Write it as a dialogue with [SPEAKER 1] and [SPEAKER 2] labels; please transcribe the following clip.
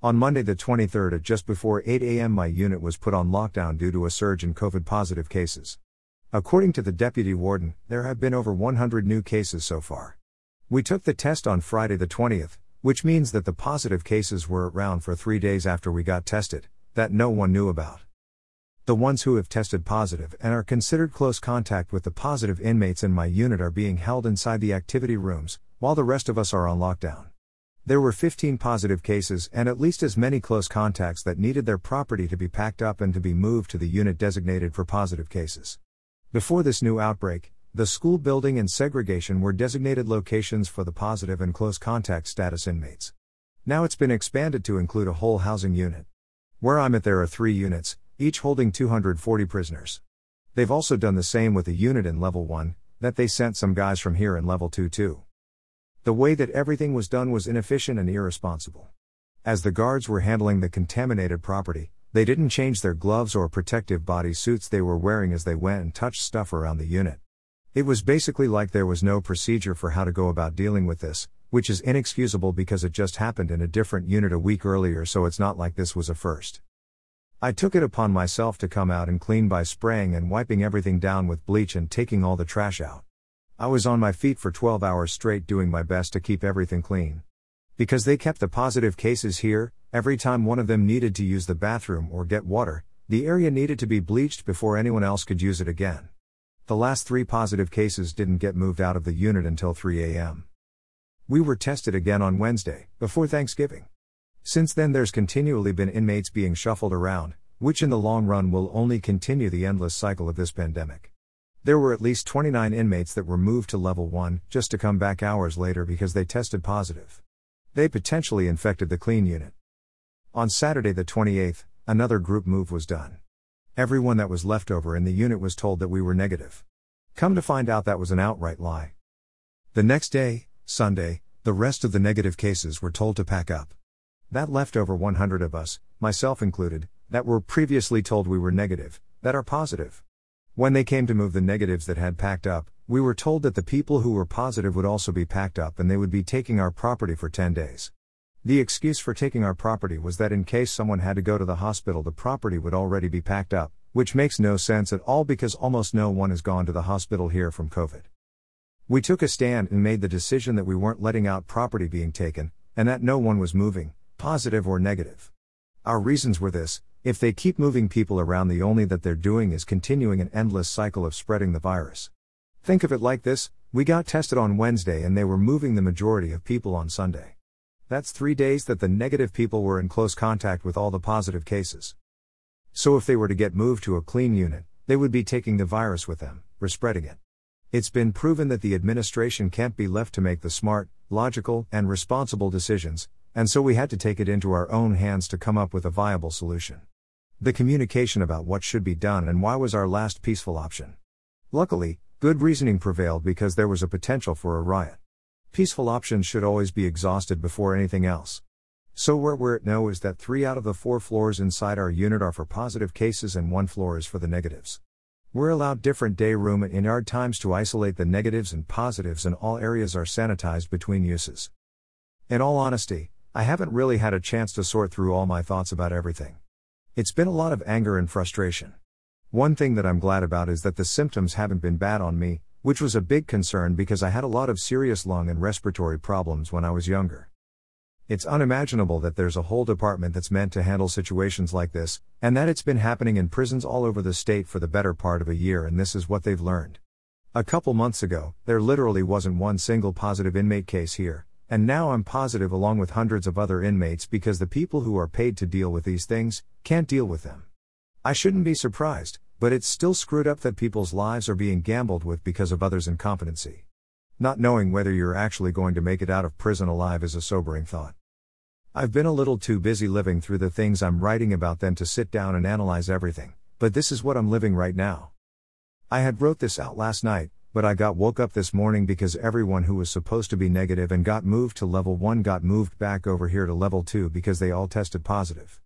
[SPEAKER 1] On Monday the 23rd at just before 8 a.m., my unit was put on lockdown due to a surge in COVID positive cases. According to the deputy warden, there have been over 100 new cases so far. We took the test on Friday the 20th, which means that the positive cases were around for three days after we got tested, that no one knew about. The ones who have tested positive and are considered close contact with the positive inmates in my unit are being held inside the activity rooms, while the rest of us are on lockdown. There were 15 positive cases and at least as many close contacts that needed their property to be packed up and to be moved to the unit designated for positive cases. Before this new outbreak, the school building and segregation were designated locations for the positive and close contact status inmates. Now it's been expanded to include a whole housing unit. Where I'm at, there are three units, each holding 240 prisoners. They've also done the same with a unit in level 1, that they sent some guys from here in level 2 too. The way that everything was done was inefficient and irresponsible. As the guards were handling the contaminated property, they didn't change their gloves or protective body suits they were wearing as they went and touched stuff around the unit. It was basically like there was no procedure for how to go about dealing with this, which is inexcusable because it just happened in a different unit a week earlier, so it's not like this was a first. I took it upon myself to come out and clean by spraying and wiping everything down with bleach and taking all the trash out. I was on my feet for 12 hours straight doing my best to keep everything clean. Because they kept the positive cases here, every time one of them needed to use the bathroom or get water, the area needed to be bleached before anyone else could use it again. The last three positive cases didn't get moved out of the unit until 3 a.m. We were tested again on Wednesday, before Thanksgiving. Since then, there's continually been inmates being shuffled around, which in the long run will only continue the endless cycle of this pandemic. There were at least 29 inmates that were moved to level 1 just to come back hours later because they tested positive. They potentially infected the clean unit. On Saturday the 28th, another group move was done. Everyone that was left over in the unit was told that we were negative. Come to find out that was an outright lie. The next day, Sunday, the rest of the negative cases were told to pack up. That left over 100 of us, myself included, that were previously told we were negative, that are positive. When they came to move the negatives that had packed up, we were told that the people who were positive would also be packed up and they would be taking our property for 10 days. The excuse for taking our property was that in case someone had to go to the hospital, the property would already be packed up, which makes no sense at all because almost no one has gone to the hospital here from COVID. We took a stand and made the decision that we weren't letting out property being taken, and that no one was moving, positive or negative. Our reasons were this if they keep moving people around, the only that they're doing is continuing an endless cycle of spreading the virus. Think of it like this we got tested on Wednesday and they were moving the majority of people on Sunday. That's three days that the negative people were in close contact with all the positive cases. So if they were to get moved to a clean unit, they would be taking the virus with them, respreading it. It's been proven that the administration can't be left to make the smart, logical, and responsible decisions, and so we had to take it into our own hands to come up with a viable solution. The communication about what should be done and why was our last peaceful option. Luckily, good reasoning prevailed because there was a potential for a riot. Peaceful options should always be exhausted before anything else. So, where we're at now is that three out of the four floors inside our unit are for positive cases and one floor is for the negatives. We're allowed different day room and in yard times to isolate the negatives and positives, and all areas are sanitized between uses. In all honesty, I haven't really had a chance to sort through all my thoughts about everything. It's been a lot of anger and frustration. One thing that I'm glad about is that the symptoms haven't been bad on me, which was a big concern because I had a lot of serious lung and respiratory problems when I was younger. It's unimaginable that there's a whole department that's meant to handle situations like this, and that it's been happening in prisons all over the state for the better part of a year, and this is what they've learned. A couple months ago, there literally wasn't one single positive inmate case here, and now I'm positive along with hundreds of other inmates because the people who are paid to deal with these things can't deal with them. I shouldn't be surprised, but it's still screwed up that people's lives are being gambled with because of others' incompetency. Not knowing whether you're actually going to make it out of prison alive is a sobering thought. I've been a little too busy living through the things I'm writing about than to sit down and analyze everything, but this is what I'm living right now. I had wrote this out last night, but I got woke up this morning because everyone who was supposed to be negative and got moved to level 1 got moved back over here to level 2 because they all tested positive.